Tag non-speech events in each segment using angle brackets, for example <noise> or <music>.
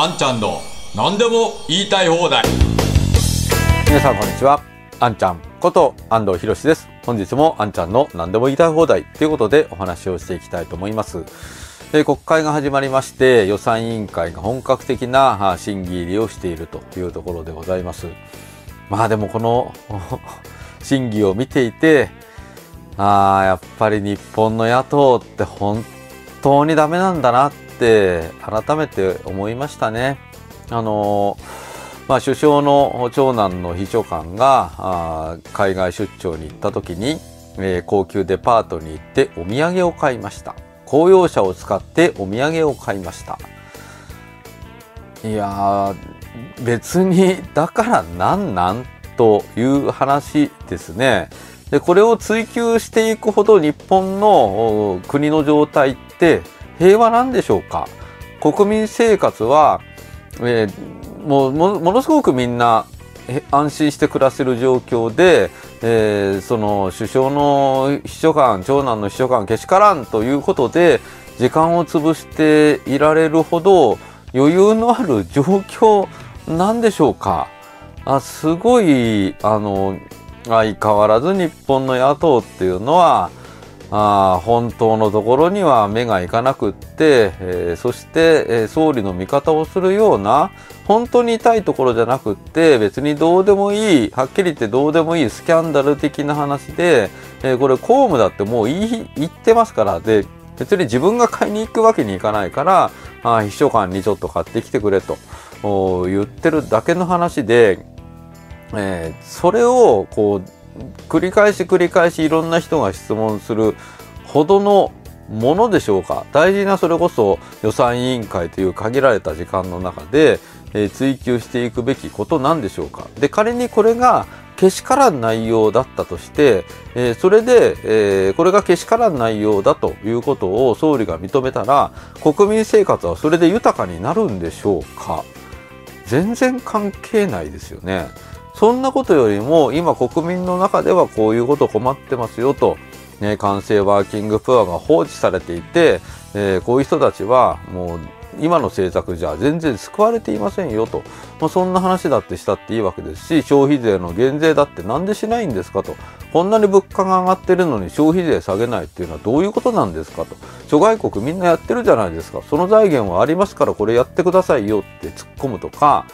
あんちゃんの何でも言いたい放題。皆さんこんにちは。あんちゃんこと安藤博です。本日もあんちゃんの何でも言いたい放題。ということでお話をしていきたいと思います。で国会が始まりまして予算委員会が本格的な審議入りをしているというところでございます。まあでもこの <laughs> 審議を見ていてああやっぱり日本の野党って本当にダメなんだなって改めて思いましたね。あのまあ、首相の長男の秘書官が海外出張に行った時に、えー、高級デパートに行ってお土産を買いました。公用車を使ってお土産を買いました。いや別にだからなんなんという話ですね。でこれを追求していくほど日本の国の状態って平和なんでしょうか？国民生活は、えー、もうものすごくみんな安心して暮らせる状況で、えー、その首相の秘書官長男の秘書官けしからんということで時間を潰していられるほど余裕のある状況なんでしょうか？あすごいあの相変わらず日本の野党っていうのはあ本当のところには目がいかなくって、えー、そして、えー、総理の味方をするような本当に痛いところじゃなくって別にどうでもいいはっきり言ってどうでもいいスキャンダル的な話で、えー、これ公務だってもう言い言ってますからで別に自分が買いに行くわけにいかないからあ秘書官にちょっと買ってきてくれと言ってるだけの話で、えー、それをこう繰り返し繰り返しいろんな人が質問するほどのものでしょうか。大事なそれこそ予算委員会という限られた時間の中で、えー、追求していくべきことなんでしょうか。で仮にこれがけしからん内容だったとして、えー、それで、えー、これがけしからん内容だということを総理が認めたら国民生活はそれで豊かになるんでしょうか。全然関係ないですよね。そんなことよりも今国民の中ではこういうこと困ってますよと、ね、完成ワーキングプアが放置されていて、えー、こういう人たちはもう今の政策じゃ全然救われていませんよと、まあ、そんな話だってしたっていいわけですし消費税の減税だってなんでしないんですかと。こんなに物価が上がってるのに消費税下げないっていうのはどういうことなんですかと。諸外国みんなやってるじゃないですか。その財源はありますからこれやってくださいよって突っ込むとか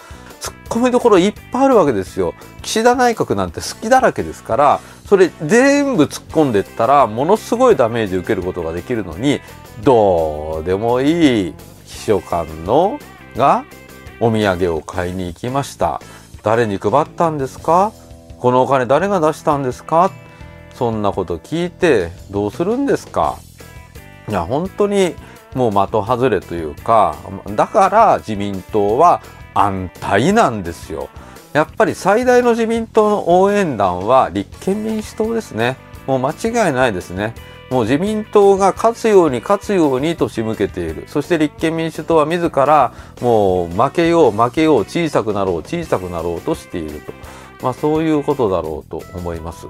突っ込みどころいっぱいあるわけですよ。岸田内閣なんて好きだらけですから、それ全部突っ込んでったら、ものすごいダメージ受けることができるのに、どうでもいい秘書官のがお土産を買いに行きました。誰に配ったんですか？このお金誰が出したんですか？そんなこと聞いてどうするんですか？いや、本当にもう的外れというか、だから自民党は安泰なんですよ。やっぱり最大の自民党の応援団は立憲民主党ですね。もう間違いないですね。もう自民党が勝つように勝つようにと仕向けている。そして立憲民主党は自らもう負けよう負けよう小さくなろう小さくなろうとしていると。まあそういうことだろうと思います。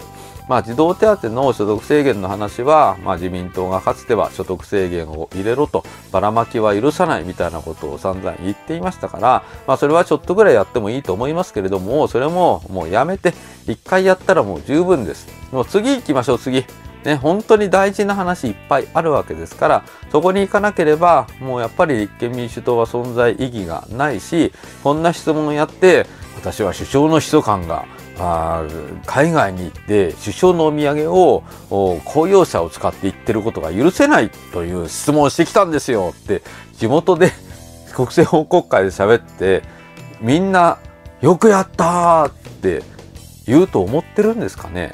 まあ、児童手当の所得制限の話は、まあ、自民党がかつては所得制限を入れろとばらまきは許さないみたいなことを散々言っていましたから、まあ、それはちょっとぐらいやってもいいと思いますけれどもそれももうやめて一回やったらもう十分です。もう次行きましょう次。ね、本当に大事な話いっぱいあるわけですからそこに行かなければもうやっぱり立憲民主党は存在意義がないしこんな質問をやって私は首相の秘書官があ海外に行って首相のお土産を公用車を使って行ってることが許せないという質問をしてきたんですよって地元で <laughs> 国政報告会で喋ってみんなよくやったって言うと思ってるんですかね？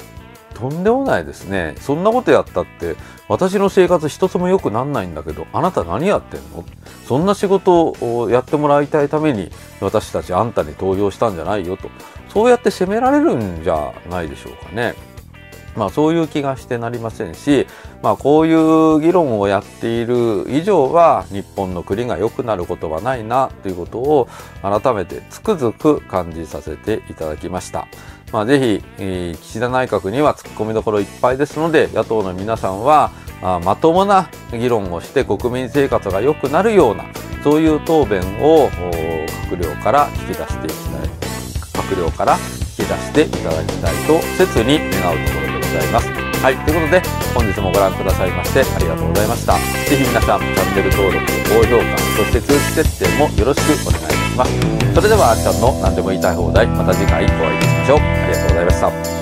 とんでもないですね。そんなことやったって私の生活一つも良くなんないんだけどあなた何やってんの？そんな仕事をやってもらいたいために私たちあんたに投票したんじゃないよと。そうやって責められるんじゃないでしょうかね。まあそういう気がしてなりませんし、まあこういう議論をやっている以上は日本の国が良くなることはないなということを改めてつくづく感じさせていただきました。まあぜひ、えー、岸田内閣には突っ込みどころいっぱいですので野党の皆さんはあまともな議論をして国民生活が良くなるようなそういう答弁を閣僚から引き出していきたい閣僚から引き出していただきたいと切に願うところですございます。はいということで本日もご覧くださいましてありがとうございました。是非皆さんチャンネル登録高評価そして通知設定もよろしくお願いいたします。それではあっちゃんの何でも言いたい放題また次回お会いしましょう。ありがとうございました。